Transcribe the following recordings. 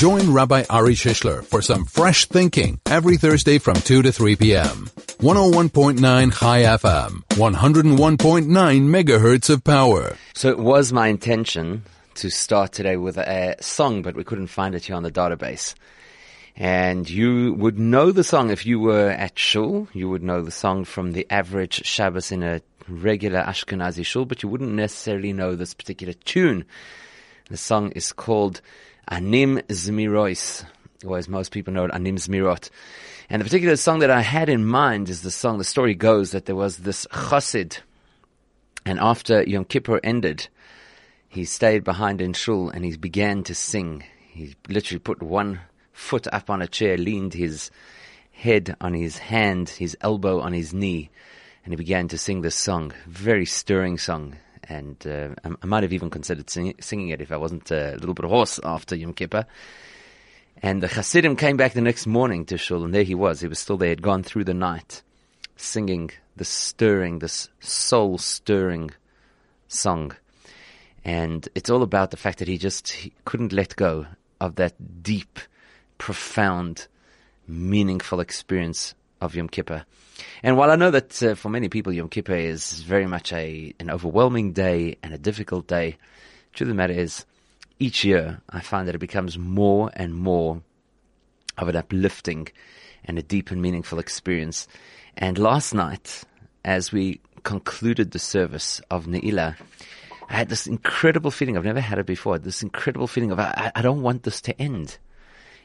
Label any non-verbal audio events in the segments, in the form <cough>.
Join Rabbi Ari Shishler for some fresh thinking every Thursday from 2 to 3 p.m. 101.9 Chai FM, 101.9 megahertz of power. So it was my intention to start today with a song, but we couldn't find it here on the database. And you would know the song if you were at shul. You would know the song from the average Shabbos in a regular Ashkenazi shul, but you wouldn't necessarily know this particular tune. The song is called Anim Zmirois, or as most people know it, Anim Zmirot. And the particular song that I had in mind is the song, the story goes that there was this chassid, and after Yom Kippur ended, he stayed behind in shul and he began to sing. He literally put one foot up on a chair, leaned his head on his hand, his elbow on his knee, and he began to sing this song. Very stirring song and uh, I, might have even considered sing, singing it if I wasn't a little bit hoarse after Yom Kippur. And the Hasidim came back the next morning to Shul, and there he was. He was still there. He had gone through the night singing this stirring, this soul stirring song. And it's all about the fact that he just he couldn't let go of that deep, profound, meaningful experience of Yom Kippur. And while I know that uh, for many people Yom Kippur is very much a an overwhelming day and a difficult day, truth of the matter is, each year I find that it becomes more and more of an uplifting and a deep and meaningful experience. And last night, as we concluded the service of Ne'ilah, I had this incredible feeling, I've never had it before, this incredible feeling of, I, I don't want this to end.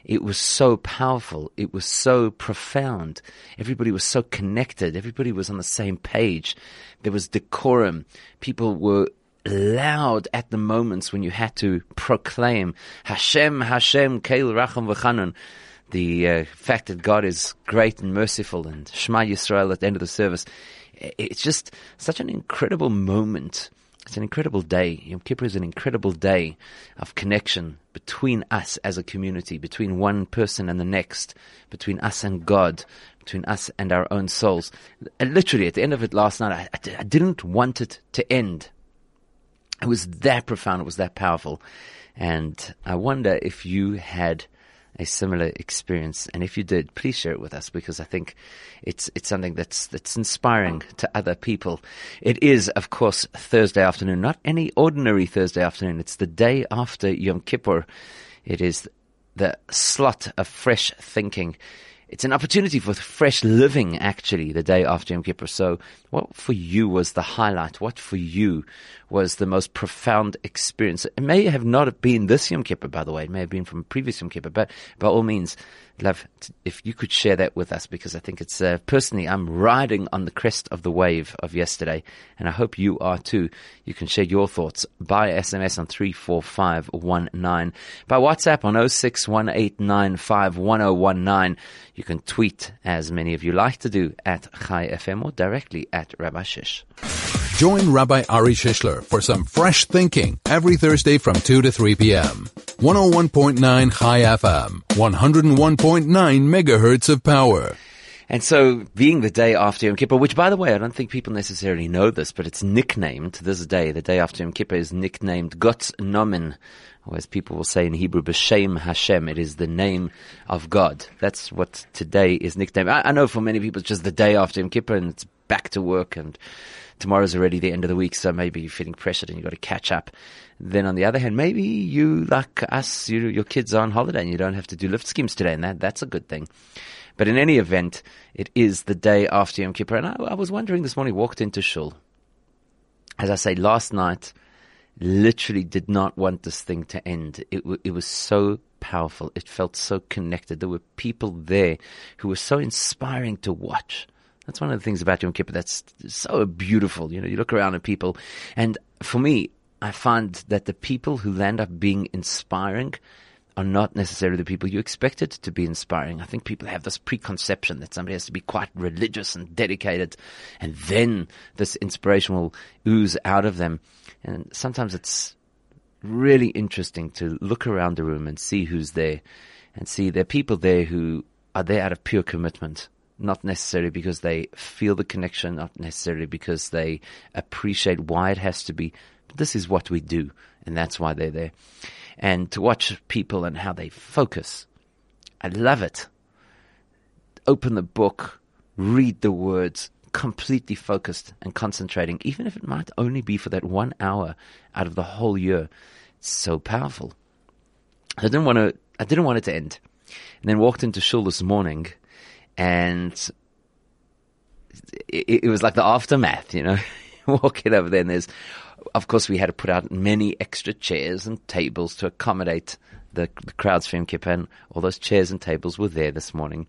It was so powerful. It was so profound. Everybody was so connected. Everybody was on the same page. There was decorum. People were loud at the moments when you had to proclaim Hashem, Hashem, Keil Racham V'Chanun. The uh, fact that God is great and merciful and Shema Yisrael at the end of the service. It's just such an incredible moment it's an incredible day. Yom Kippur is an incredible day of connection between us as a community, between one person and the next, between us and God, between us and our own souls. And literally, at the end of it last night, I, I, I didn't want it to end. It was that profound. It was that powerful. And I wonder if you had a similar experience? And if you did, please share it with us because I think it's it's something that's that's inspiring to other people. It is, of course, Thursday afternoon, not any ordinary Thursday afternoon. It's the day after Yom Kippur. It is the slot of fresh thinking it's an opportunity for fresh living, actually, the day after Yom Kippur. So, what for you was the highlight? What for you was the most profound experience? It may have not been this Yom Kippur, by the way. It may have been from a previous Yom Kippur, but by all means, love to, if you could share that with us because I think it's uh, personally I'm riding on the crest of the wave of yesterday, and I hope you are too. You can share your thoughts by SMS on three four five one nine, by WhatsApp on 0618951019. You can tweet as many of you like to do at Chai FM or directly at Rabbi Shish. Join Rabbi Ari Shishler for some fresh thinking every Thursday from 2 to 3 p.m. 101.9 Chai FM, 101.9 megahertz of power. And so, being the day after Yom Kippur, which by the way, I don't think people necessarily know this, but it's nicknamed this day, the day after Yom Kippur is nicknamed Gotz Nomen, or as people will say in Hebrew, B'Shem Hashem. It is the name of God. That's what today is nicknamed. I, I know for many people it's just the day after Yom Kippur and it's back to work and tomorrow's already the end of the week, so maybe you're feeling pressured and you've got to catch up. Then on the other hand, maybe you, like us, you, your kids are on holiday and you don't have to do lift schemes today, and that, that's a good thing. But in any event, it is the day after Yom Kippur, and I, I was wondering this morning, walked into Shul. As I say, last night, literally did not want this thing to end. It, w- it was so powerful. It felt so connected. There were people there who were so inspiring to watch. That's one of the things about Yom Kippur that's so beautiful. You know, you look around at people, and for me, I find that the people who land up being inspiring are not necessarily the people you expected to be inspiring. I think people have this preconception that somebody has to be quite religious and dedicated, and then this inspiration will ooze out of them. And sometimes it's really interesting to look around the room and see who's there, and see there are people there who are there out of pure commitment not necessarily because they feel the connection, not necessarily because they appreciate why it has to be. But this is what we do, and that's why they're there. and to watch people and how they focus. I love it. Open the book, read the words, completely focused and concentrating, even if it might only be for that one hour out of the whole year. It's so powerful. I didn't want to. I didn't want it to end, and then walked into shul this morning, and it, it was like the aftermath. You know, <laughs> walking over there, and there's, of course, we had to put out many extra chairs and tables to accommodate the, the crowds from and all those chairs and tables were there this morning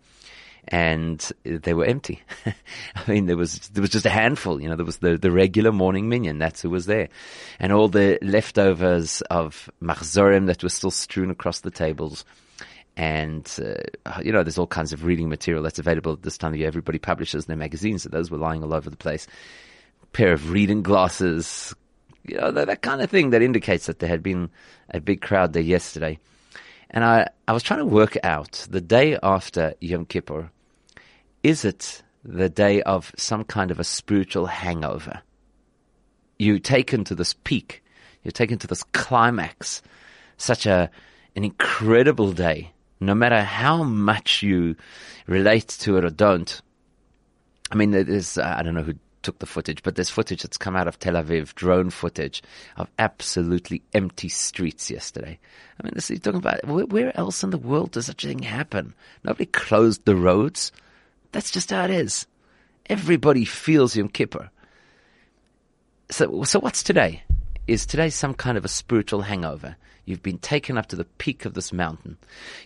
and they were empty. <laughs> I mean, there was there was just a handful. You know, there was the, the regular morning minyan. That's who was there, and all the leftovers of machzorim that were still strewn across the tables. And uh, you know, there's all kinds of reading material that's available at this time of year. Everybody publishes their magazines, so those were lying all over the place. pair of reading glasses, you know, that, that kind of thing that indicates that there had been a big crowd there yesterday. And I, I was trying to work out the day after Yom Kippur, is it the day of some kind of a spiritual hangover? You're taken to this peak, you're taken to this climax, such a an incredible day. No matter how much you relate to it or don't. I mean, there's uh, I don't know who took the footage, but there's footage that's come out of Tel Aviv, drone footage of absolutely empty streets yesterday. I mean, this is talking about where, where else in the world does such a thing happen? Nobody closed the roads. That's just how it is. Everybody feels Yom Kippur. So, so what's today? Is today some kind of a spiritual hangover? You've been taken up to the peak of this mountain.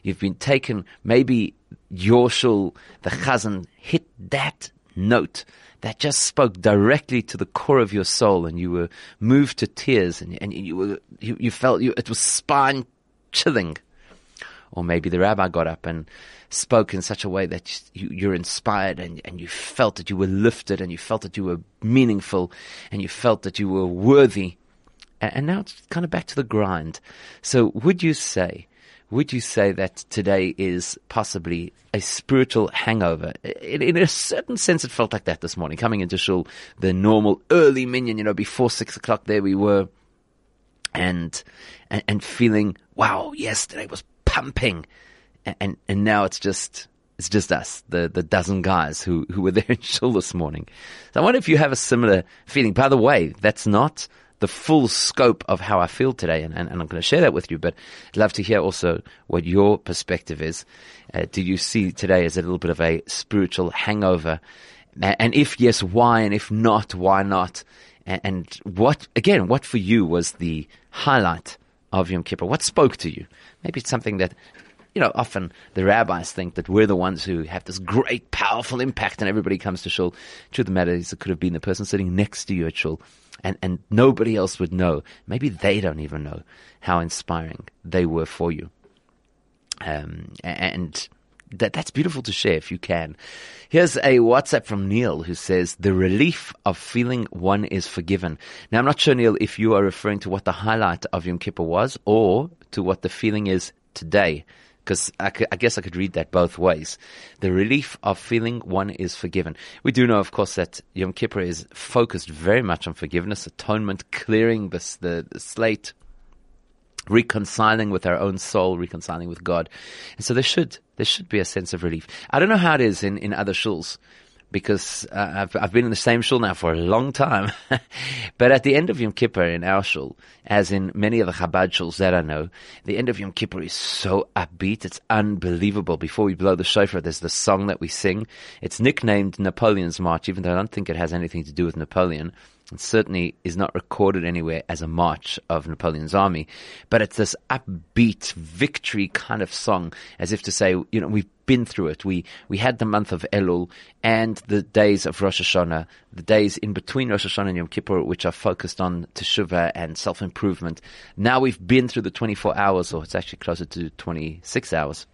You've been taken, maybe your the chazan, hit that note that just spoke directly to the core of your soul and you were moved to tears and, and you were, you, you felt you, it was spine chilling. Or maybe the rabbi got up and spoke in such a way that you, you're inspired and, and you felt that you were lifted and you felt that you were meaningful and you felt that you were worthy. And, now it's kind of back to the grind. So would you say, would you say that today is possibly a spiritual hangover? In, in, a certain sense, it felt like that this morning. Coming into shul, the normal early minyan, you know, before six o'clock, there we were, and and, and feeling, wow, yesterday was pumping, and, and and now it's just it's just us, the the dozen guys who who were there in shul this morning. So I wonder if you have a similar feeling. By the way, that's not the full scope of how I feel today, and, and, and I'm going to share that with you. But I'd love to hear also what your perspective is. Uh, do you see today as a little bit of a spiritual hangover? And if yes, why? And if not, why not? And, and what, again, what for you was the highlight of Yom Kippur? What spoke to you? Maybe it's something that you know, often the rabbis think that we're the ones who have this great, powerful impact and everybody comes to shul. Truth of the matter is it could have been the person sitting next to you at shul and, and nobody else would know. Maybe they don't even know how inspiring they were for you. Um, and that, that's beautiful to share if you can. Here's a WhatsApp from Neil who says, the relief of feeling one is forgiven. Now, I'm not sure, Neil, if you are referring to what the highlight of Yom Kippur was or to what the feeling is today because I, I, guess I could read that both ways. The relief of feeling one is forgiven. We do know, of course, that Yom Kippur is focused very much on forgiveness, atonement, clearing the, the, the slate, reconciling with our own soul, reconciling with God. And so there should, there should be a sense of relief. I don't know how it is in, in other shuls because uh, I've, I've been in the same shul now for a long time. <laughs> but at the end of Yom Kippur in our shul, as in many of the Chabad shuls that I know, the end of Yom Kippur is so upbeat. It's unbelievable. Before we blow the shofar, there's the song that we sing. It's nicknamed Napoleon's March, even though I don't think it has anything to do with Napoleon. It certainly is not recorded anywhere as a march of Napoleon's army, but it's this upbeat victory kind of song, as if to say, you know, we've been through it. We we had the month of Elul and the days of Rosh Hashanah, the days in between Rosh Hashanah and Yom Kippur, which are focused on teshuvah and self improvement. Now we've been through the 24 hours, or it's actually closer to 26 hours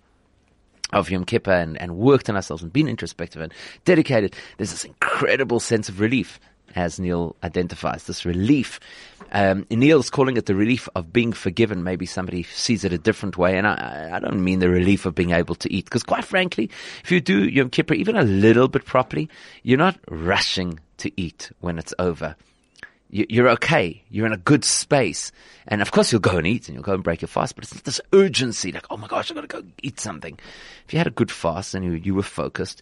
of Yom Kippur and, and worked on ourselves and been introspective and dedicated. There's this incredible sense of relief as Neil identifies, this relief. Um, Neil's calling it the relief of being forgiven. Maybe somebody sees it a different way. And I, I don't mean the relief of being able to eat. Because quite frankly, if you do Yom Kippur even a little bit properly, you're not rushing to eat when it's over. you, you're okay. You're in a good space. And of course you'll go and eat and you'll go and break your fast, but it's not this urgency like, oh my gosh, I've got to go eat something. If you had a good fast and you, you were focused,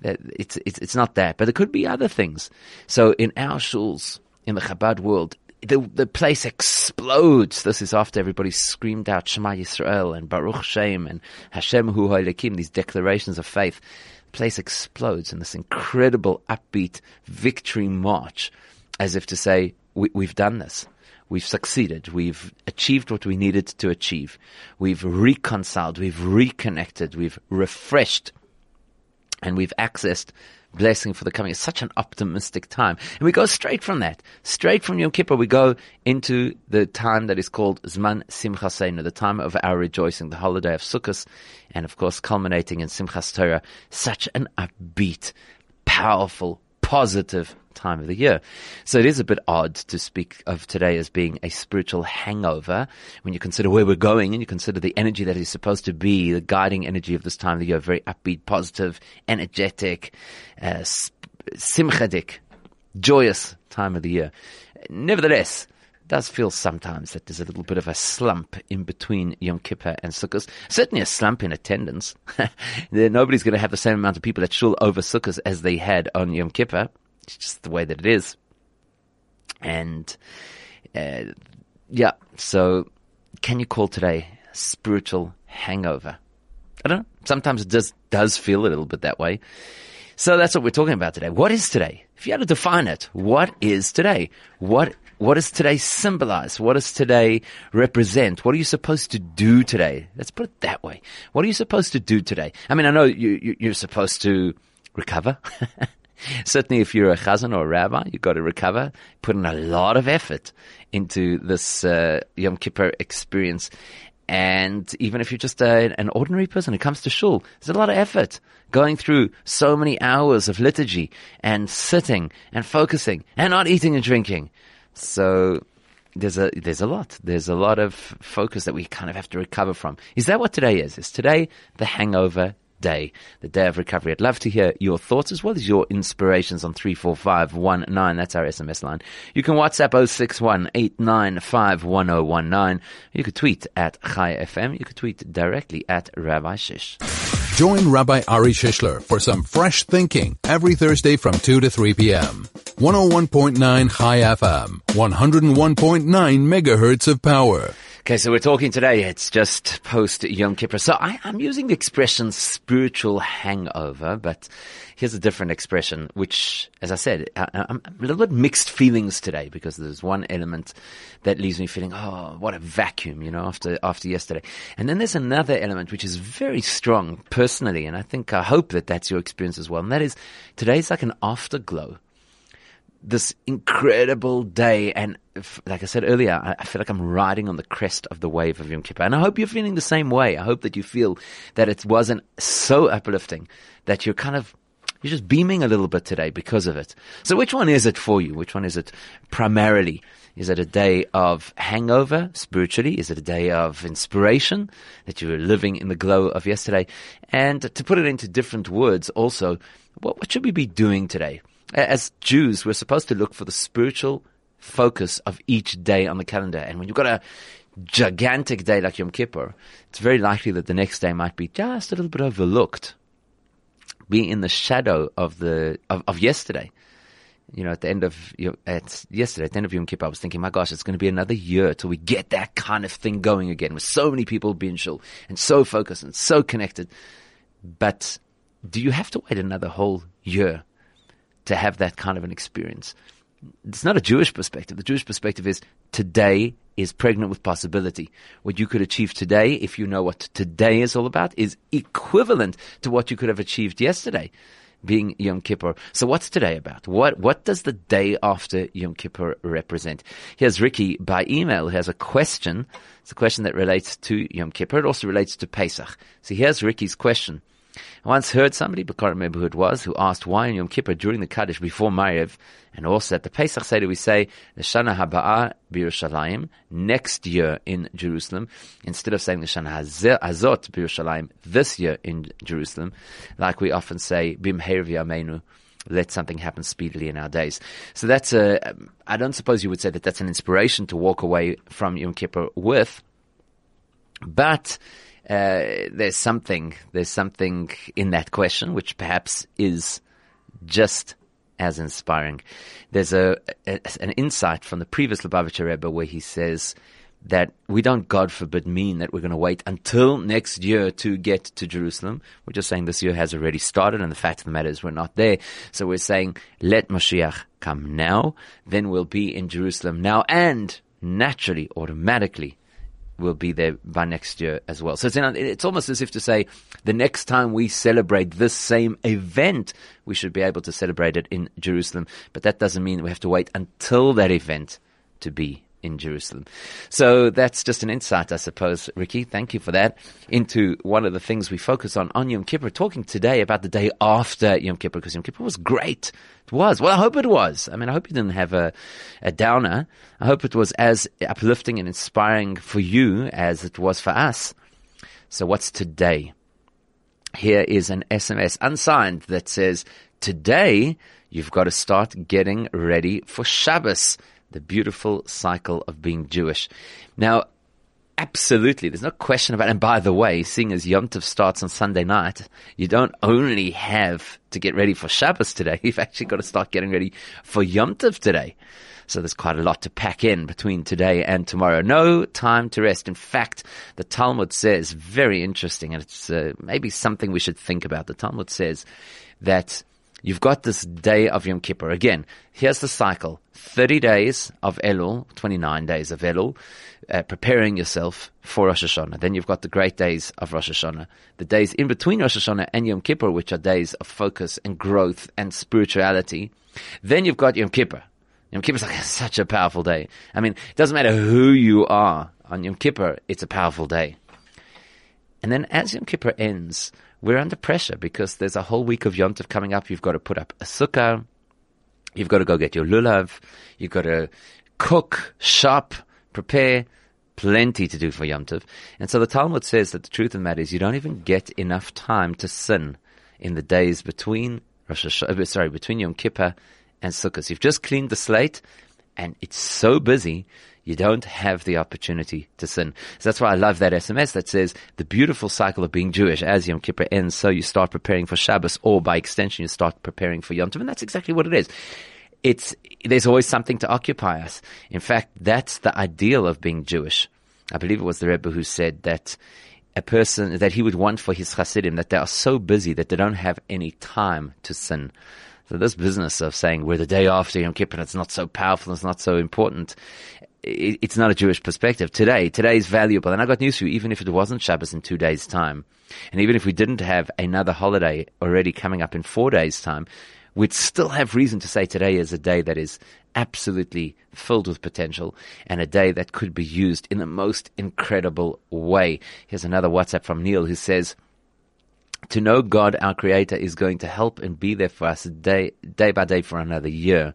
that it's, it's, it's not that, but it could be other things. So in our shuls, in the Chabad world, the, the place explodes. This is after everybody screamed out Shema Yisrael and Baruch Shem and Hashem Hu Ha'elokim, these declarations of faith. The place explodes in this incredible upbeat victory march as if to say, we, we've done this. We've succeeded. We've achieved what we needed to achieve. We've reconciled. We've reconnected. We've refreshed. And we've accessed blessing for the coming. It's such an optimistic time. And we go straight from that, straight from Yom Kippur, we go into the time that is called Zman Simchaseinu, the time of our rejoicing, the holiday of Sukkot, and of course culminating in Simchas Torah. Such an upbeat, powerful, positive time of the year. So it is a bit odd to speak of today as being a spiritual hangover when you consider where we're going and you consider the energy that is supposed to be the guiding energy of this time of the year, very upbeat, positive, energetic, uh, joyous time of the year. Nevertheless, does feel sometimes that there's a little bit of a slump in between Yom Kippur and Sukkot. Certainly a slump in attendance. <laughs> Nobody's going to have the same amount of people at Shul over Sukkot as they had on Yom Kippur. It's just the way that it is. And uh, yeah, so can you call today spiritual hangover? I don't know. Sometimes it just does feel a little bit that way. So that's what we're talking about today. What is today? If you had to define it, what is today? What what does today symbolize? What does today represent? What are you supposed to do today? Let's put it that way. What are you supposed to do today? I mean, I know you, you you're supposed to recover. <laughs> Certainly, if you're a chazan or a rabbi, you've got to recover, put in a lot of effort into this uh, Yom Kippur experience. And even if you're just a, an ordinary person who comes to shul, there's a lot of effort going through so many hours of liturgy and sitting and focusing and not eating and drinking. So there's a there's a lot. There's a lot of focus that we kind of have to recover from. Is that what today is? Is today the hangover day, the day of recovery. I'd love to hear your thoughts as well as your inspirations on 34519. That's our SMS line. You can WhatsApp 061 You could tweet at Chai FM. You could tweet directly at Rabbi Shish. Join Rabbi Ari Shishler for some fresh thinking every Thursday from 2 to 3 p.m. 101.9 Chai FM, 101.9 megahertz of power. Okay, so we're talking today. It's just post Yom Kippur. So I, am using the expression spiritual hangover, but here's a different expression, which, as I said, I, am a little bit mixed feelings today because there's one element that leaves me feeling, oh, what a vacuum, you know, after, after yesterday. And then there's another element which is very strong personally, and I think, I hope that that's your experience as well. And that is today's like an afterglow this incredible day. And like I said earlier, I, I, feel like I'm riding on the crest of the wave of Yom Kippur. And I hope you're feeling the same way. I hope that you feel that it wasn't so uplifting that you're kind of you're just beaming a little bit today because of it. So which one is it for you? Which one is it primarily? Is it a day of hangover spiritually? Is it a day of inspiration that you were living in the glow of yesterday? And to put it into different words also, what, what should we be doing today? As Jews, we're supposed to look for the spiritual focus of each day on the calendar. And when you've got a gigantic day like Yom Kippur, it's very likely that the next day might be just a little bit overlooked, be in the shadow of the of, of yesterday. You know, at the end of at yesterday, at the end of Yom Kippur, I was thinking, my gosh, it's going to be another year till we get that kind of thing going again, with so many people being shul and so focused and so connected. But do you have to wait another whole year to have that kind of an experience. It's not a Jewish perspective. The Jewish perspective is today is pregnant with possibility. What you could achieve today, if you know what today is all about, is equivalent to what you could have achieved yesterday, being Yom Kippur. So what's today about? What, what does the day after Yom Kippur represent? Here's Ricky by email who has a question. It's a question that relates to Yom Kippur. It also relates to Pesach. So here's Ricky's question. I once heard somebody, but I can't remember who it was, who asked why in Yom Kippur during the Kaddish before Maariv, and also at the Pesach Seder we say, the Shana Haba'ah B'Yerushalayim, next year in Jerusalem, instead of saying the Shana Hazot B'Yerushalayim, this year in Jerusalem, like we often say, Bimher V'Yameinu, let something happen speedily in our days. So that's a, I don't suppose you would say that that's an inspiration to walk away from Yom Kippur with, but uh, there's something, there's something in that question which perhaps is just as inspiring. There's a, a an insight from the previous Lubavitcher Rebbe where he says that we don't, God forbid, mean that we're going to wait until next year to get to Jerusalem. We're just saying this year has already started, and the fact of the matter is we're not there. So we're saying, let Mashiach come now, then we'll be in Jerusalem now, and naturally, automatically, will be there by next year as well. So it's, it's almost as if to say the next time we celebrate this same event, we should be able to celebrate it in Jerusalem. But that doesn't mean we have to wait until that event to be in Jerusalem. So that's just an insight, I suppose, Ricky. Thank you for that. Into one of the things we focus on on Yom Kippur, talking today about the day after Yom Kippur, because Yom Kippur was great. It was. Well, I hope it was. I mean, I hope you didn't have a, a downer. I hope it was as uplifting and inspiring for you as it was for us. So what's today? Here is an SMS unsigned that says, today you've got to start getting ready for Shabbos the beautiful cycle of being Jewish. Now, absolutely, there's no question about it. And by the way, seeing as Yom Tov starts on Sunday night, you don't only have to get ready for Shabbos today, <laughs> you've actually got to start getting ready for Yom Tov today. So there's quite a lot to pack in between today and tomorrow. No time to rest. In fact, the Talmud says, very interesting, and it's uh, maybe something we should think about. The Talmud says that You've got this day of Yom Kippur. Again, here's the cycle. 30 days of Elul, 29 days of Elul, uh, preparing yourself for Rosh Hashanah. Then you've got the great days of Rosh Hashanah. The days in between Rosh Hashanah and Yom Kippur, which are days of focus and growth and spirituality. Then you've got Yom Kippur. Yom Kippur is like <laughs> such a powerful day. I mean, it doesn't matter who you are on Yom Kippur, it's a powerful day. And then as Yom Kippur ends, we're under pressure because there's a whole week of Yom Tov coming up. You've got to put up a sukkah. You've got to go get your lulav. You've got to cook, shop, prepare. Plenty to do for Yom Tov. And so the Talmud says that the truth of the matter is you don't even get enough time to sin in the days between Rosh Hashanah, uh, sorry, between Yom Kippur and Sukkot. You've just cleaned the slate and it's so busy you don't have the opportunity to sin. So that's why I love that SMS that says the beautiful cycle of being Jewish as Yom Kippur ends, so you start preparing for Shabbos, or by extension, you start preparing for Yom Tov, and that's exactly what it is. It's, there's always something to occupy us. In fact, that's the ideal of being Jewish. I believe it was the Rebbe who said that a person that he would want for his Hasidim that they are so busy that they don't have any time to sin. So this business of saying we're the day after Yom Kippur, it's not so powerful, it's not so important it's not a Jewish perspective. Today, today is valuable. And I got news for you, even if it wasn't Shabbos in two days' time, and even if we didn't have another holiday already coming up in four days' time, we'd still have reason to say today is a day that is absolutely filled with potential and a day that could be used in the most incredible way. Here's another WhatsApp from Neil who says, to know God, our Creator, is going to help and be there for us day, day by day for another year.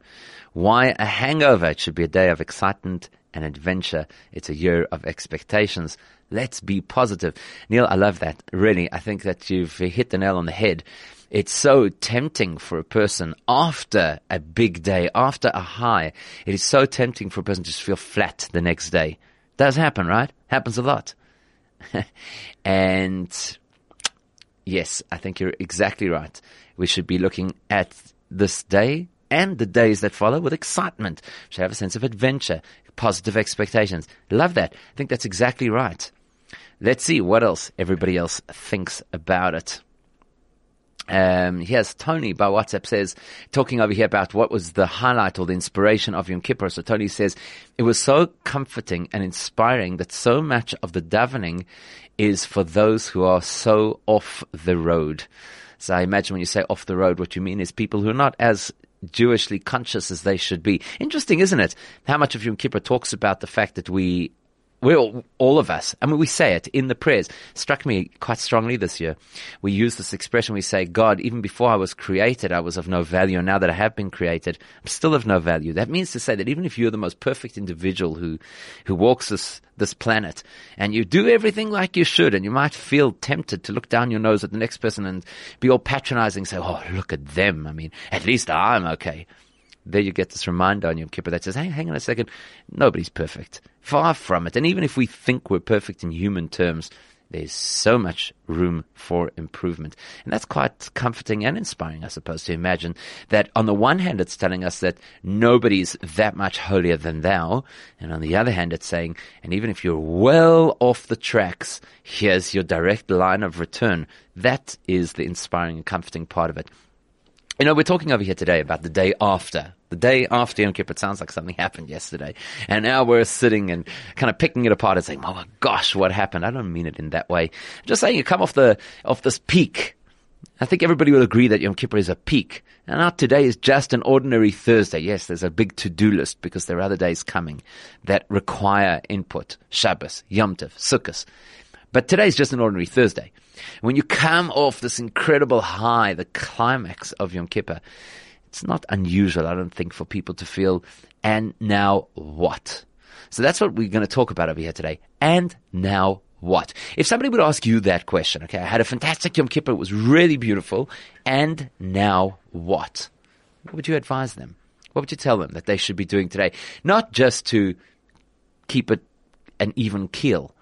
Why a hangover? It should be a day of excitement and adventure. It's a year of expectations. Let's be positive. Neil, I love that. Really, I think that you've hit the nail on the head. It's so tempting for a person after a big day, after a high. It is so tempting for a person to just feel flat the next day. Does happen, right? Happens a lot. <laughs> and yes, I think you're exactly right. We should be looking at this day and the days that follow with excitement. We should have a sense of adventure, positive expectations. Love that. I think that's exactly right. Let's see what else everybody else thinks about it. Um, here's Tony by WhatsApp says, talking over here about what was the highlight or the inspiration of Yom Kippur. So Tony says, it was so comforting and inspiring that so much of the davening is for those who are so off the road. So I imagine when you say off the road, what you mean is people who are not as Jewishly conscious as they should be. Interesting, isn't it? How much of Yom Kippur talks about the fact that we we all, all of us, I mean, we say it in the prayers. Struck me quite strongly this year. We use this expression. We say, God, even before I was created, I was of no value. And now that I have been created, I'm still of no value. That means to say that even if you're the most perfect individual who, who walks this, this planet and you do everything like you should, and you might feel tempted to look down your nose at the next person and be all patronizing, say, Oh, look at them. I mean, at least I'm okay there you get this reminder on Yom Kippur that says, hey, hang on a second, nobody's perfect. Far from it. And even if we think we're perfect in human terms, there's so much room for improvement. And that's quite comforting and inspiring, I suppose, to imagine that on the one hand, it's telling us that nobody's that much holier than thou. And on the other hand, it's saying, and even if you're well off the tracks, here's your direct line of return. That is the inspiring and comforting part of it. You know, we're talking over here today about the day after. The day after Yom Kippur, it sounds like something happened yesterday. And now we're sitting and kind of picking it apart and saying, oh my gosh, what happened? I don't mean it in that way. I'm just saying you come off the, off this peak. I think everybody will agree that Yom Kippur is a peak. And now today is just an ordinary Thursday. Yes, there's a big to-do list because there are other days coming that require input. Shabbos, Yom Tov, Sukkot. But today is just an ordinary Thursday. When you come off this incredible high, the climax of Yom Kippur, it's not unusual, I don't think, for people to feel, and now what? So that's what we're going to talk about over here today. And now what? If somebody would ask you that question, okay, I had a fantastic Yom Kippur, it was really beautiful, and now what? What would you advise them? What would you tell them that they should be doing today? Not just to keep it an even keel,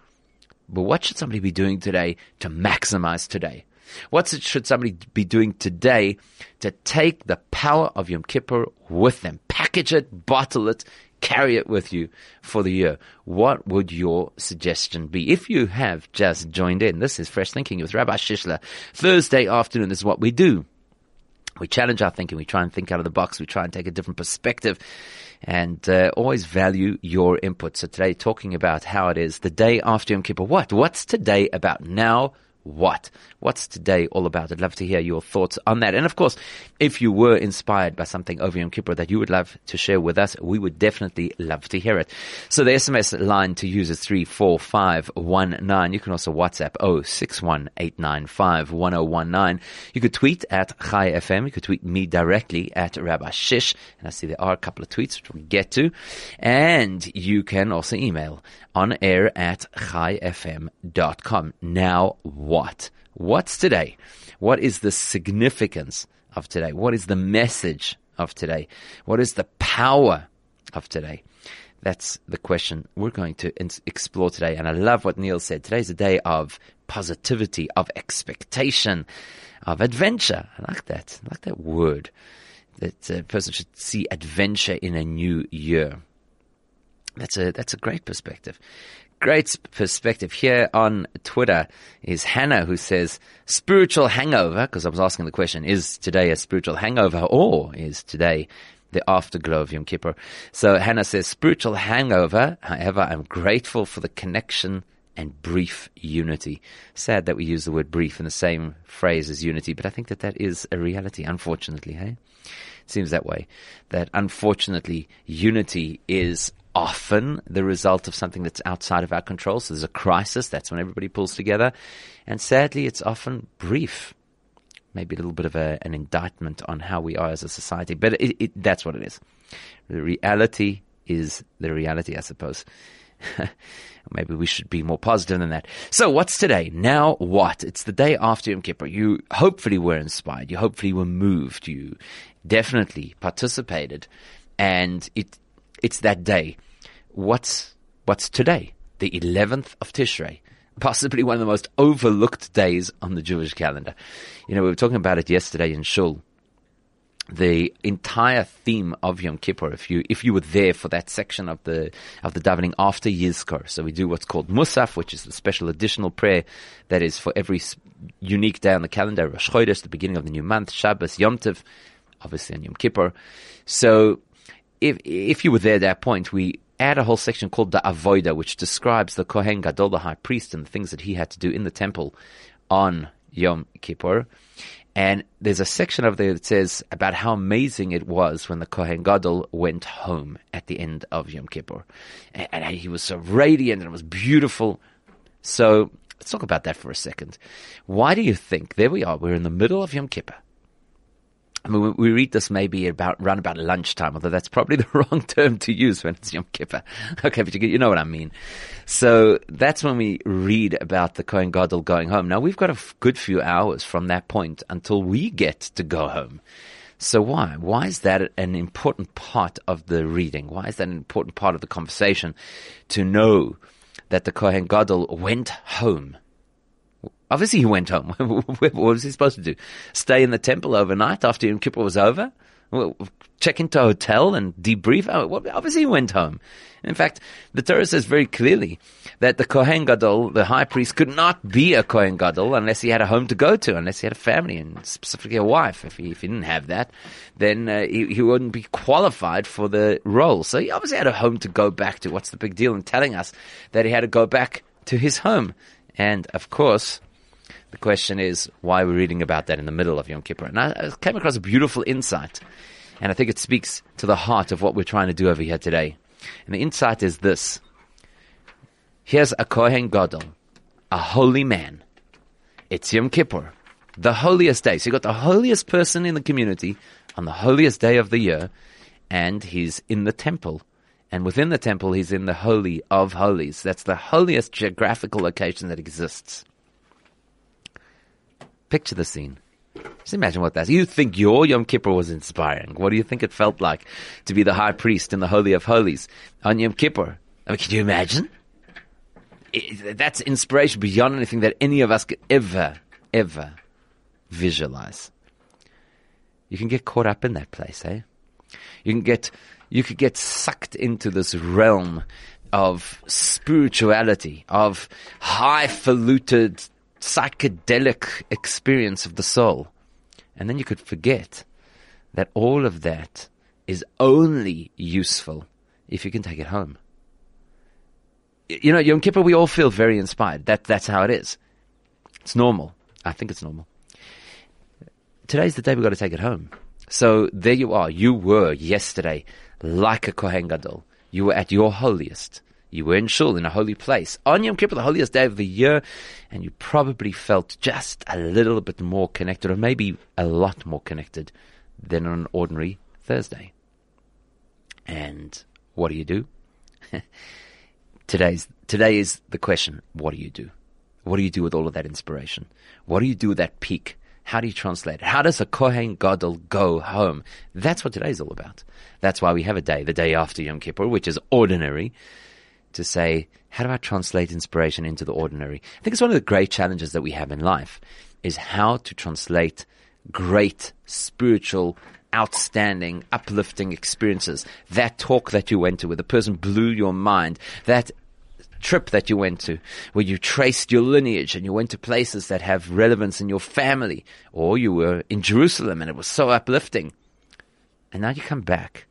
but what should somebody be doing today to maximize today? What should somebody be doing today to take the power of Yom Kippur with them? Package it, bottle it, carry it with you for the year. What would your suggestion be? If you have just joined in, this is Fresh Thinking with Rabbi Shishler. Thursday afternoon This is what we do. We challenge our thinking. We try and think out of the box. We try and take a different perspective and uh, always value your input. So today, talking about how it is the day after Yom Kippur. What? What's today about now? What? What's today all about? I'd love to hear your thoughts on that. And of course, if you were inspired by something over Yom Kippur that you would love to share with us, we would definitely love to hear it. So the SMS line to use is 34519. You can also WhatsApp 0618951019. You could tweet at Chai FM. You could tweet me directly at Rabbi Shish. And I see there are a couple of tweets which we'll get to. And you can also email on air at chaifm.com. Now, what? What's today? What is the significance of today? What is the message of today? What is the power of today? That's the question we're going to explore today. And I love what Neil said. Today's a day of positivity, of expectation, of adventure. I like that. I like that word. That a person should see adventure in a new year. That's a that's a great perspective. Great perspective here on Twitter is Hannah who says spiritual hangover because I was asking the question is today a spiritual hangover or is today the afterglow of Yom Kippur? So Hannah says spiritual hangover. However, I'm grateful for the connection and brief unity. Sad that we use the word brief in the same phrase as unity, but I think that that is a reality, unfortunately, hey? It seems that way. That unfortunately, unity is often the result of something that's outside of our control. So there's a crisis, that's when everybody pulls together. And sadly, it's often brief. Maybe a little bit of a, an indictment on how we are as a society, but it, it, that's what it is. The reality is the reality, I suppose. <laughs> Maybe we should be more positive than that. So what's today? Now what? It's the day after Yom Kippur. You hopefully were inspired. You hopefully were moved. You definitely participated. And it, it's that day what's what's today, the 11th of Tishrei, possibly one of the most overlooked days on the Jewish calendar. You know, we were talking about it yesterday in Shul. The entire theme of Yom Kippur, if you if you were there for that section of the of the davening after Yizkor, so we do what's called Musaf, which is the special additional prayer that is for every unique day on the calendar, Rosh Chodesh, the beginning of the new month, Shabbos, Yom Tov, obviously on Yom Kippur. So if if you were there at that point, we add a whole section called the Avoida, which describes the Kohen Gadol, the high priest, and the things that he had to do in the temple on Yom Kippur. And there's a section over there that says about how amazing it was when the Kohen Gadol went home at the end of Yom Kippur. And, and he was so radiant and it was beautiful. So let's talk about that for a second. Why do you think, there we are, we're in the middle of Yom Kippur. I mean, we read this maybe about around about lunchtime, although that's probably <laughs> the wrong term to use when it's Yom Kippur. <laughs> Okay, but you, you know what I mean. So that's when we read about the Kohen Gadol going home. Now we've got a good few hours from that point until we get to go home. So why? Why is that an important part of the reading? Why is that an important part of the conversation to know that the Kohen Gadol went home? Obviously, he went home. <laughs> what was he supposed to do? Stay in the temple overnight after Yom Kippur was over? Check into a hotel and debrief? Oh, obviously, he went home. In fact, the Torah says very clearly that the Kohen Gadol, the high priest, could not be a Kohen Gadol unless he had a home to go to, unless he had a family and specifically a wife. If he, if he didn't have that, then uh, he, he wouldn't be qualified for the role. So he obviously had a home to go back to. What's the big deal in telling us that he had to go back to his home? And of course, the question is, why we're we reading about that in the middle of Yom Kippur? And I, I came across a beautiful insight, and I think it speaks to the heart of what we're trying to do over here today. And the insight is this. Here's a Kohen Gadol, a holy man. It's Yom Kippur, the holiest day. So you've got the holiest person in the community on the holiest day of the year, and he's in the temple. And within the temple, he's in the Holy of Holies. That's the holiest geographical location that exists. Picture the scene. Just imagine what that's. You think your Yom Kippur was inspiring. What do you think it felt like to be the high priest in the Holy of Holies on Yom Kippur? I mean, can you imagine? It, that's inspiration beyond anything that any of us could ever, ever visualize. You can get caught up in that place, eh? You can get, you could get sucked into this realm of spirituality, of highfalutin psychedelic experience of the soul. And then you could forget that all of that is only useful if you can take it home. You know, Yom Kippur, we all feel very inspired. That, that's how it is. It's normal. I think it's normal. Today's the day we've got to take it home. So there you are. You were yesterday like a Kohen Gadol. You were at your holiest. You were in Shul in a holy place on Yom Kippur, the holiest day of the year, and you probably felt just a little bit more connected, or maybe a lot more connected than on an ordinary Thursday. And what do you do? <laughs> Today's today is the question: What do you do? What do you do with all of that inspiration? What do you do with that peak? How do you translate it? How does a Kohen Gadol go home? That's what today is all about. That's why we have a day, the day after Yom Kippur, which is ordinary to say, how do I translate inspiration into the ordinary? I think it's one of the great challenges that we have in life is how to translate great spiritual, outstanding, uplifting experiences. That talk that you went to where the person blew your mind, that trip that you went to where you traced your lineage and you went to places that have relevance in your family or you were in Jerusalem and it was so uplifting. And now you come back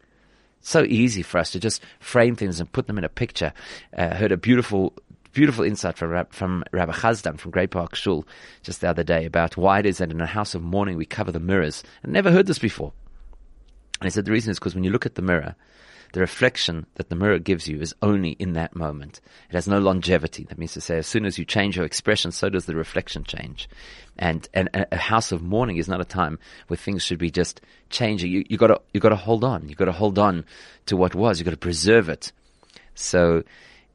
so easy for us to just frame things and put them in a picture. Uh, heard a beautiful beautiful insight from, from Rabbi Chazdan from Great Park Shul just the other day about why it is that in a house of mourning we cover the mirrors. I never heard this before. And he said the reason is because when you look at the mirror, the reflection that the mirror gives you is only in that moment. It has no longevity. That means to say, as soon as you change your expression, so does the reflection change. And, and a house of mourning is not a time where things should be just changing. You, you gotta, you gotta hold on. You gotta hold on to what was. You gotta preserve it. So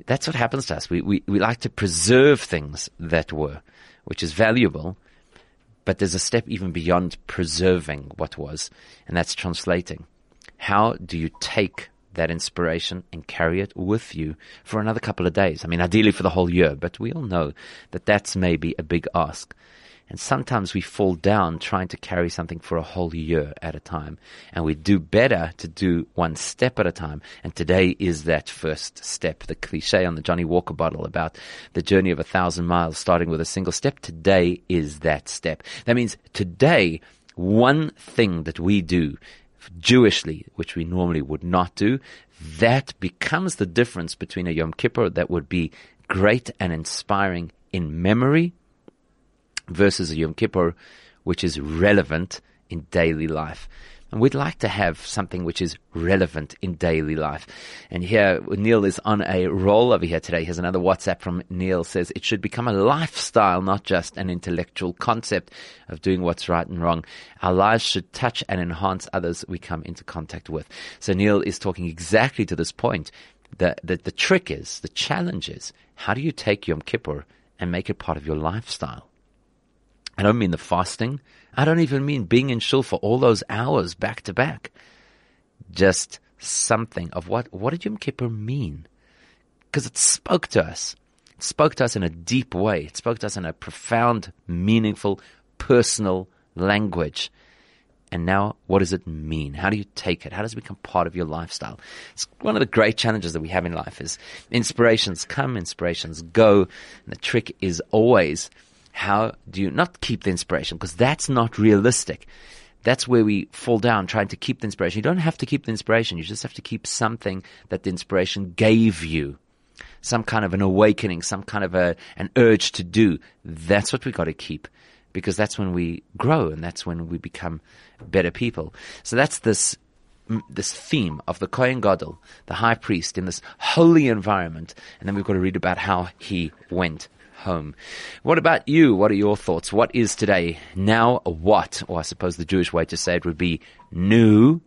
that's what happens to us. We, we, we like to preserve things that were, which is valuable. But there's a step even beyond preserving what was, and that's translating. How do you take that inspiration and carry it with you for another couple of days. I mean, ideally for the whole year, but we all know that that's maybe a big ask. And sometimes we fall down trying to carry something for a whole year at a time. And we do better to do one step at a time. And today is that first step. The cliche on the Johnnie Walker bottle about the journey of a thousand miles starting with a single step. Today is that step. That means today, one thing that we do Jewishly, which we normally would not do, that becomes the difference between a Yom Kippur that would be great and inspiring in memory versus a Yom Kippur which is relevant in daily life. And we'd like to have something which is relevant in daily life. And here, Neil is on a roll over here today. Here's another WhatsApp from Neil says it should become a lifestyle, not just an intellectual concept of doing what's right and wrong. Our lives should touch and enhance others we come into contact with. So Neil is talking exactly to this point. The, the, the trick is, the challenge is, how do you take Yom Kippur and make it part of your lifestyle? I don't mean the fasting. I don't even mean being in shul for all those hours back to back. Just something of what, what did Yom Kippur mean? Because it spoke to us. It spoke to us in a deep way. It spoke to us in a profound, meaningful, personal language. And now, what does it mean? How do you take it? How does it become part of your lifestyle? It's one of the great challenges that we have in life is inspirations come, inspirations go. And the trick is always how do you not keep the inspiration? Because that's not realistic. That's where we fall down trying to keep the inspiration. You don't have to keep the inspiration. You just have to keep something that the inspiration gave you. Some kind of an awakening, some kind of a, an urge to do. That's what we got to keep because that's when we grow and that's when we become better people. So that's this this theme of the Kohen Gadol, the high priest in this holy environment, and then we've got to read about how he went home. What about you? What are your thoughts? What is today? Now what? Or I suppose the Jewish way to say it would be nu.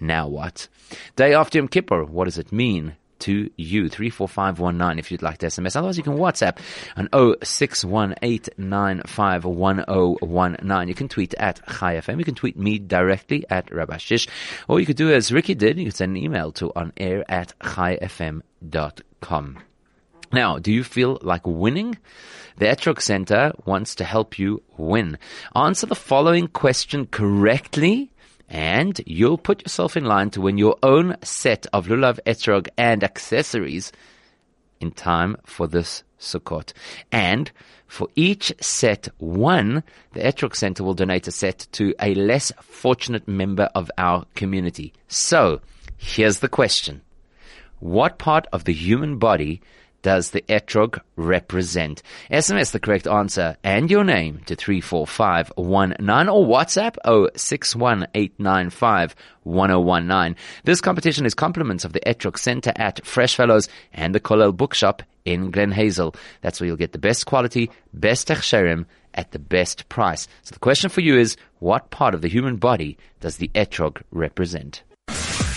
Now what? Day after Yom Kippur. What does it mean? to you. 34519 if you'd like to SMS. Otherwise, you can WhatsApp on 0618951019. You can tweet at Chai FM. You can tweet me directly at Rabbi Shish. Or you could do as Ricky did. You could send an email to on air at chaifm.com. Now, do you feel like winning? The Etrog Center wants to help you win. Answer the following question correctly and you'll put yourself in line to win your own set of Lulav Etrog and accessories in time for this Sukkot. And for each set won, the Etrog Center will donate a set to a less fortunate member of our community. So, here's the question. What part of the human body does the etrog represent? SMS the correct answer and your name to 34519 or WhatsApp 0618951019. This competition is compliments of the Etrog Center at Fresh Fellows and the Kollel Bookshop in Glen Hazel. That's where you'll get the best quality, best hechsherim at the best price. So the question for you is, what part of the human body does the etrog represent?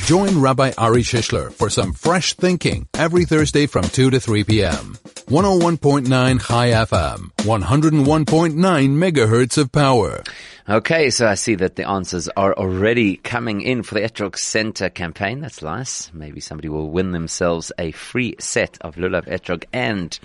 Join Rabbi Ari Shishler for some fresh thinking every Thursday from 2 to 3 p.m. 101.9 Chai FM, 101.9 megahertz of power. Okay, so I see that the answers are already coming in for the Etrog Center campaign. That's nice. Maybe somebody will win themselves a free set of Lulav Etrog and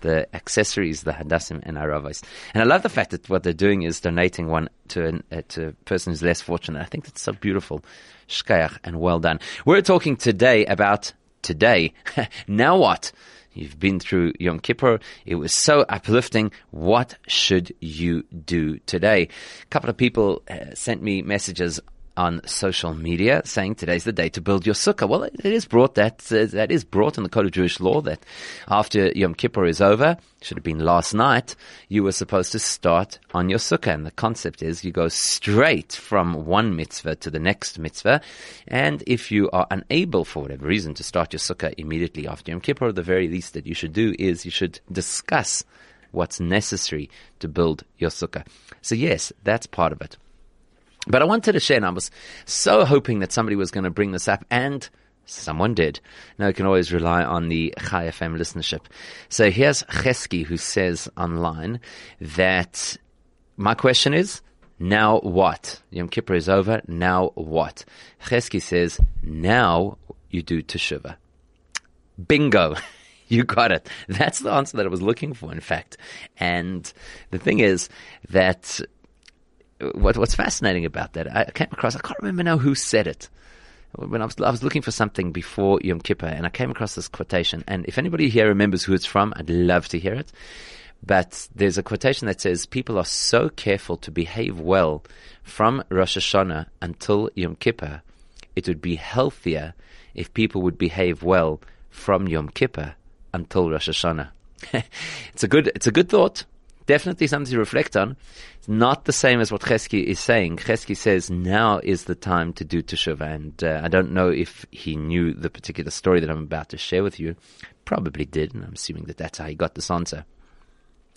the accessories, the hadassim and aravos. And I love the fact that what they're doing is donating one to, an, uh, to a person who's less fortunate. I think that's so beautiful. Shkayach and well done. We're talking today about today. <laughs> now what? You've been through Yom Kippur. It was so uplifting. What should you do today? A couple of people uh, sent me messages on social media saying today's the day to build your sukkah. Well, it is brought that uh, that is brought in the code of Jewish law that after Yom Kippur is over, should have been last night, you were supposed to start on your sukkah. And the concept is you go straight from one mitzvah to the next mitzvah. And if you are unable for whatever reason to start your sukkah immediately after Yom Kippur, the very least that you should do is you should discuss what's necessary to build your sukkah. So yes, that's part of it. But I wanted to share, and I was so hoping that somebody was going to bring this up, and someone did. Now you can always rely on the Chai FM listenership. So here's Chesky who says online that my question is, now what? Yom Kippur is over, now what? Chesky says, now you do Teshuvah. Bingo. <laughs> You got it. That's the answer that I was looking for, in fact. And the thing is that what, what's fascinating about that, I came across, I can't remember now who said it. When I was, I was looking for something before Yom Kippur and I came across this quotation. And if anybody here remembers who it's from, I'd love to hear it. But there's a quotation that says, people are so careful to behave well from Rosh Hashanah until Yom Kippur. It would be healthier if people would behave well from Yom Kippur until Rosh Hashanah. <laughs> it's a good, it's a good thought definitely something to reflect on. It's not the same as what Chesky is saying. Chesky says now is the time to do teshuvah, and uh, I don't know if he knew the particular story that I'm about to share with you. Probably did, and I'm assuming that that's how he got this answer.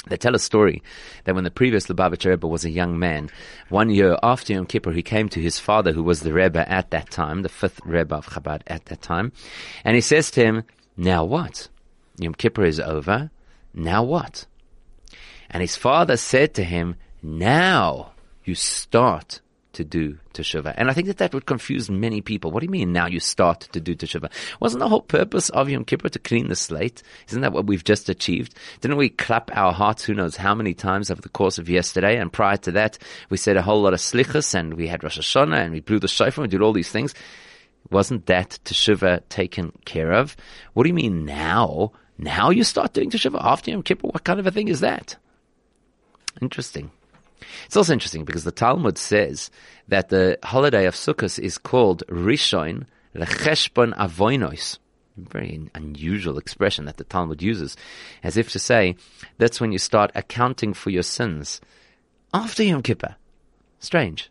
They tell a story that when the previous Lubavitcher Rebbe was a young man, one year after Yom Kippur, he came to his father, who was the Rebbe at that time, the fifth Rebbe of Chabad at that time, and he says to him, now what? Yom Kippur is over. Now what? And his father said to him, now you start to do teshuvah. And I think that that would confuse many people. What do you mean now you start to do teshuvah? Wasn't the whole purpose of Yom Kippur to clean the slate? Isn't that what we've just achieved? Didn't we clap our hearts who knows how many times over the course of yesterday? And prior to that, we said a whole lot of slichas and we had Rosh Hashanah and we blew the shofar and we did all these things. Wasn't that teshuvah taken care of? What do you mean now? Now you start doing teshuvah after Yom Kippur? What kind of a thing is that? Interesting. It's also interesting because the Talmud says that the holiday of Sukkot is called Rishon Lecheshbon Avoinos. A very unusual expression that the Talmud uses, as if to say that's when you start accounting for your sins after Yom Kippur. Strange.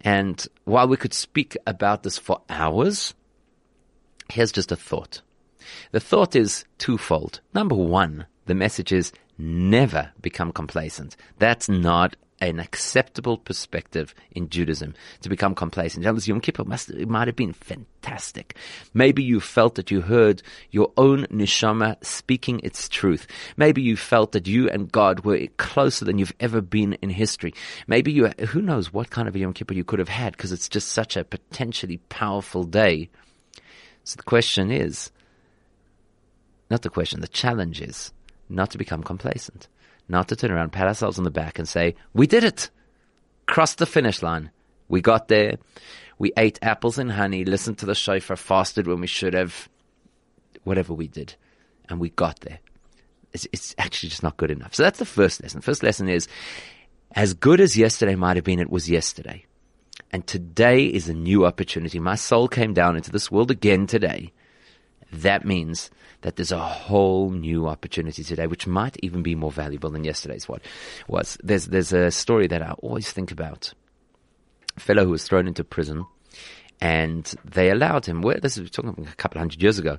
And while we could speak about this for hours, here's just a thought. The thought is twofold. Number one, the message is never become complacent. That's not an acceptable perspective in Judaism to become complacent. Yom Kippur must, it might have been fantastic. Maybe you felt that you heard your own neshama speaking its truth. Maybe you felt that you and God were closer than you've ever been in history. Maybe you, who knows what kind of a Yom Kippur you could have had because it's just such a potentially powerful day. So the question is, not the question, the challenge is not to become complacent not to turn around, pat ourselves on the back and say, we did it. Crossed the finish line. We got there. We ate apples and honey, listened to the shofar, fasted when we should have, whatever we did. And we got there. It's, it's actually just not good enough. So that's the first lesson. First lesson is, as good as yesterday might have been, it was yesterday. And today is a new opportunity. My soul came down into this world again today. That means that there's a whole new opportunity today, which might even be more valuable than yesterday's one was. There's, there's a story that I always think about. A fellow who was thrown into prison and they allowed him, this is talking a couple hundred years ago,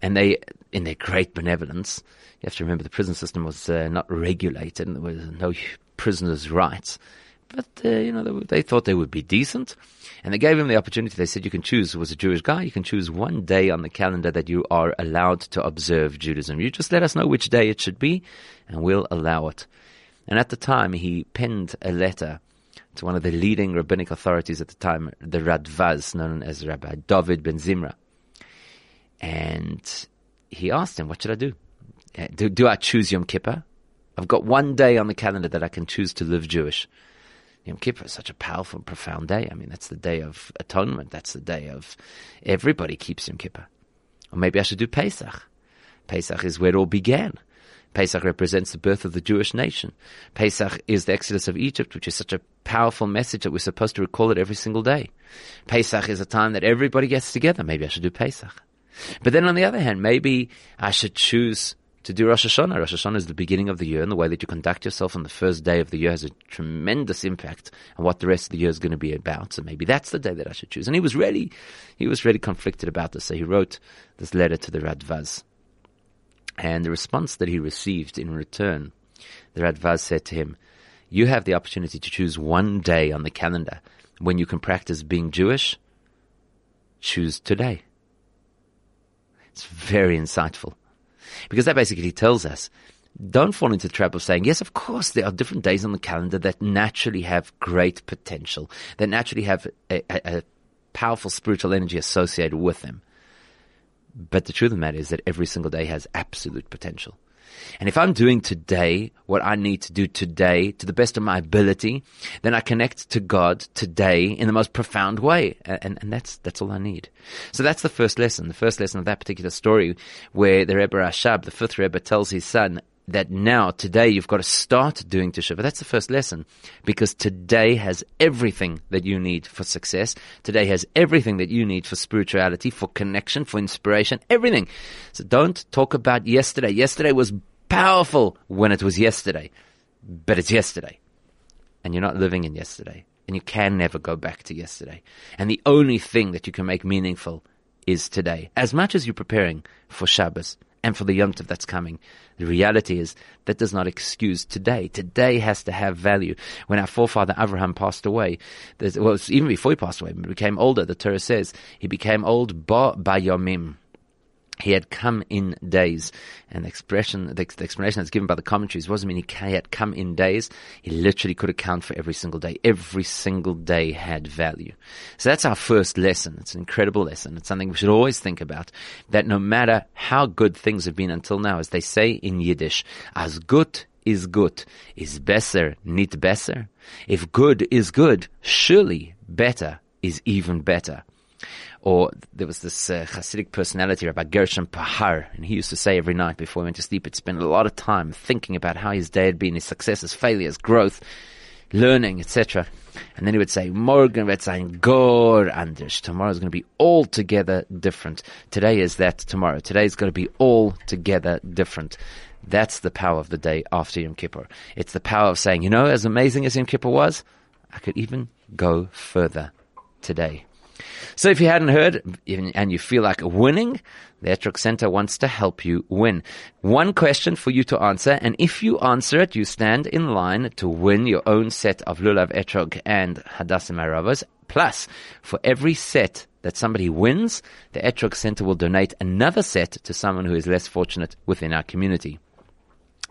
and they, in their great benevolence, you have to remember the prison system was uh, not regulated and there was no prisoners' rights. But, uh, you know, they, they, thought they would be decent. And they gave him the opportunity. They said, you can choose, who was a Jewish guy, you can choose one day on the calendar that you are allowed to observe Judaism. You just let us know which day it should be, and we'll allow it. And at the time, he penned a letter to one of the leading rabbinic authorities at the time, the Radvaz, known as Rabbi David ben Zimra. And he asked him, what should I do? Uh, do, do I choose Yom Kippur? I've got one day on the calendar that I can choose to live Jewish. Yom Kippur is such a powerful, profound day. I mean, that's the day of atonement. That's the day of everybody keeps Yom Kippur. Or maybe I should do Pesach. Pesach is where it all began. Pesach represents the birth of the Jewish nation. Pesach is the exodus of Egypt, which is such a powerful message that we're supposed to recall it every single day. Pesach is a time that everybody gets together. Maybe I should do Pesach. But then on the other hand, maybe I should choose to do Rosh Hashanah. Rosh Hashanah is the beginning of the year, and the way that you conduct yourself on the first day of the year has a tremendous impact on what the rest of the year is going to be about. So maybe that's the day that I should choose. And he was really, he was really conflicted about this. So he wrote this letter to the Radvaz. And the response that he received in return, the Radvaz said to him, you have the opportunity to choose one day on the calendar when you can practice being Jewish. Choose today. It's very insightful. Because that basically tells us don't fall into the trap of saying, yes, of course, there are different days on the calendar that naturally have great potential, that naturally have a, a, a powerful spiritual energy associated with them. But the truth of the matter is that every single day has absolute potential. And if I'm doing today what I need to do today to the best of my ability, then I connect to God today in the most profound way. And, and that's, that's all I need. So that's the first lesson. The first lesson of that particular story where the Rebbe Rashab, the fifth Rebbe, tells his son, that now, today, you've got to start doing teshuvah. That's the first lesson. Because today has everything that you need for success. Today has everything that you need for spirituality, for connection, for inspiration, everything. So don't talk about yesterday. Yesterday was powerful when it was yesterday, but it's yesterday. And you're not living in yesterday. And you can never go back to yesterday. And the only thing that you can make meaningful is today. As much as you're preparing for Shabbos and for the Yom Tov that's coming, the reality is that does not excuse today. Today has to have value. When our forefather Abraham passed away, well, even before he passed away, became older, the Torah says, he became old ba bayomim he had come in days. And the expression, the, the, explanation that's given by the commentaries wasn't meaning he had come in days. He literally could account for every single day. Every single day had value. So that's our first lesson. It's an incredible lesson. It's something we should always think about. That no matter how good things have been until now, as they say in Yiddish, as good is good, is besser nicht besser. If good is good, surely better is even better. Or there was this uh, Hasidic personality, Rabbi Gershon Pahar, and he used to say every night before he went to sleep, he'd spend a lot of time thinking about how his day had been, his successes, failures, growth, learning, etc. And then he would say, Morgen wird sein Gor anders. Tomorrow is going to be altogether different. Today is that tomorrow. Today is going to be altogether different. That's the power of the day after Yom Kippur. It's the power of saying, you know, as amazing as Yom Kippur was, I could even go further today. So if you hadn't heard and you feel like winning, the Etrog Center wants to help you win. One question for you to answer, and if you answer it, you stand in line to win your own set of Lulav Etrog and Hadassim Aravas. Plus, for every set that somebody wins, the Etrog Center will donate another set to someone who is less fortunate within our community.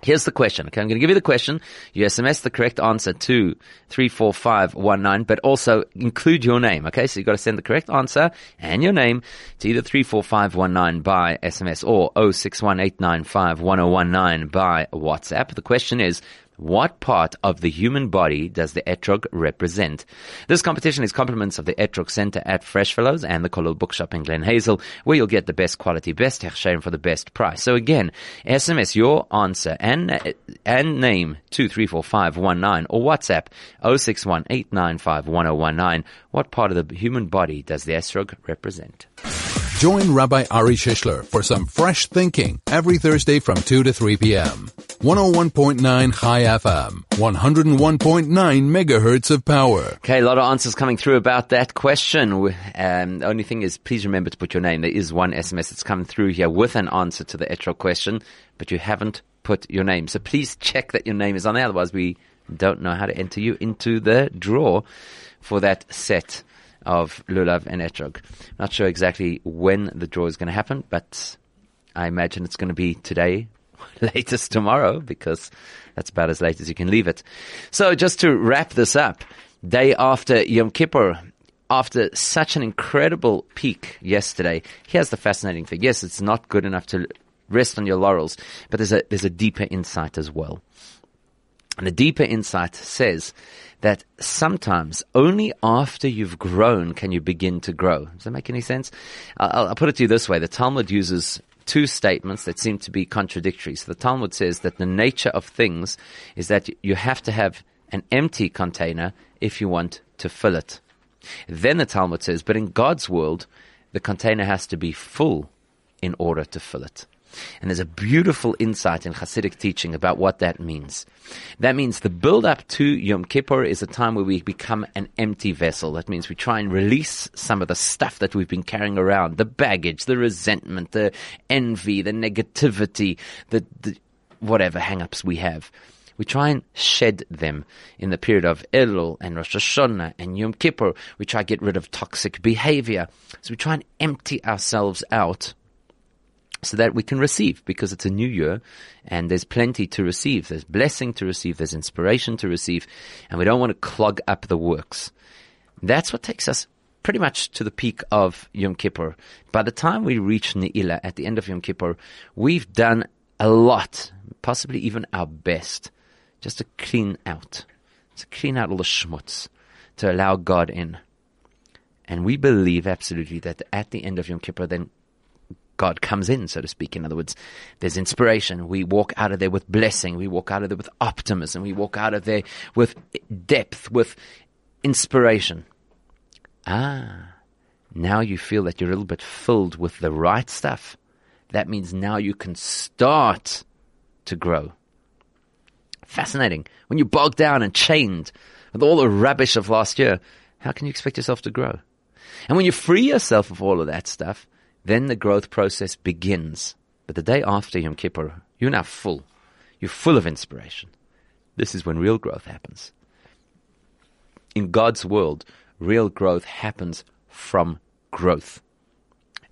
Here's the question. Okay, I'm going to give you the question. You SMS the correct answer to 34519, but also include your name. Okay, so you've got to send the correct answer and your name to either 34519 by SMS or 0618951019 by WhatsApp. The question is, what part of the human body does the Etrog represent? This competition is compliments of the Etrog Center at Freshfellows and the Kollel Bookshop in Glen Hazel, where you'll get the best quality, best hechsherim for the best price. So again, SMS your answer and and name 234519 or WhatsApp 0618951019. What part of the human body does the Etrog represent? Join Rabbi Ari Shishler for some fresh thinking every Thursday from 2 to 3 p.m. 101.9 Chai FM, 101.9 megahertz of power. Okay, a lot of answers coming through about that question. Um, the only thing is, please remember to put your name. There is one SMS that's come through here with an answer to the Etrog question, but you haven't put your name. So please check that your name is on there. Otherwise, we don't know how to enter you into the draw for that set of Lulav and Etrog. Not sure exactly when the draw is going to happen, but I imagine it's going to be today, <laughs> latest tomorrow, because that's about as late as you can leave it. So just to wrap this up, day after Yom Kippur, after such an incredible peak yesterday, here's the fascinating thing. Yes, it's not good enough to rest on your laurels, but there's a, there's a deeper insight as well. And the deeper insight says that sometimes only after you've grown can you begin to grow. Does that make any sense? I'll, I'll put it to you this way. The Talmud uses two statements that seem to be contradictory. So the Talmud says that the nature of things is that you have to have an empty container if you want to fill it. Then the Talmud says, but in God's world, the container has to be full in order to fill it. And there's a beautiful insight in Hasidic teaching about what that means. That means the build up to Yom Kippur is a time where we become an empty vessel. That means we try and release some of the stuff that we've been carrying around, the baggage, the resentment, the envy, the negativity, the, the whatever hang-ups we have. We try and shed them in the period of Elul and Rosh Hashanah and Yom Kippur. We try to get rid of toxic behavior. So we try and empty ourselves out so that we can receive because it's a new year and there's plenty to receive. There's blessing to receive. There's inspiration to receive and we don't want to clog up the works. That's what takes us pretty much to the peak of Yom Kippur. By the time we reach Ne'ilah at the end of Yom Kippur, we've done a lot, possibly even our best, just to clean out, to clean out all the schmutz, to allow God in. And we believe absolutely that at the end of Yom Kippur, then God comes in, so to speak. In other words, there's inspiration. We walk out of there with blessing. We walk out of there with optimism. We walk out of there with depth, with inspiration. Ah, now you feel that you're a little bit filled with the right stuff. That means now you can start to grow. Fascinating. When you're bogged down and chained with all the rubbish of last year, how can you expect yourself to grow? And when you free yourself of all of that stuff, then the growth process begins. But the day after Yom Kippur, you're now full. You're full of inspiration. This is when real growth happens. In God's world, real growth happens from growth.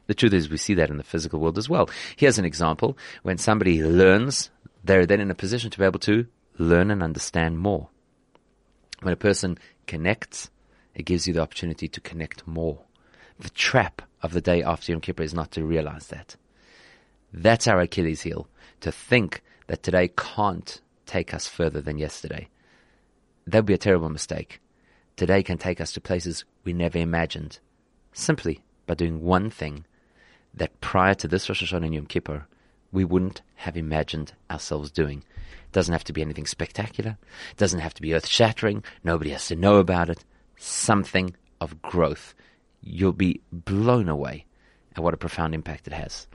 The truth is, we see that in the physical world as well. Here's an example. When somebody learns, they're then in a position to be able to learn and understand more. When a person connects, it gives you the opportunity to connect more. The trap of the day after Yom Kippur is not to realize that. That's our Achilles heel, to think that today can't take us further than yesterday. That would be a terrible mistake. Today can take us to places we never imagined, simply by doing one thing that prior to this Rosh Hashanah and Yom Kippur, we wouldn't have imagined ourselves doing. It doesn't have to be anything spectacular. It doesn't have to be earth shattering. Nobody has to know about it. Something of growth. You'll be blown away at what a profound impact it has.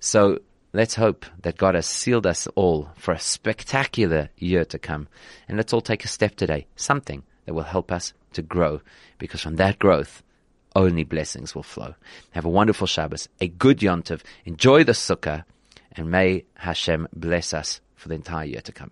So let's hope that God has sealed us all for a spectacular year to come. And let's all take a step today, something that will help us to grow, because from that growth, only blessings will flow. Have a wonderful Shabbos, a good Yontiv, enjoy the Sukkah, and may Hashem bless us for the entire year to come.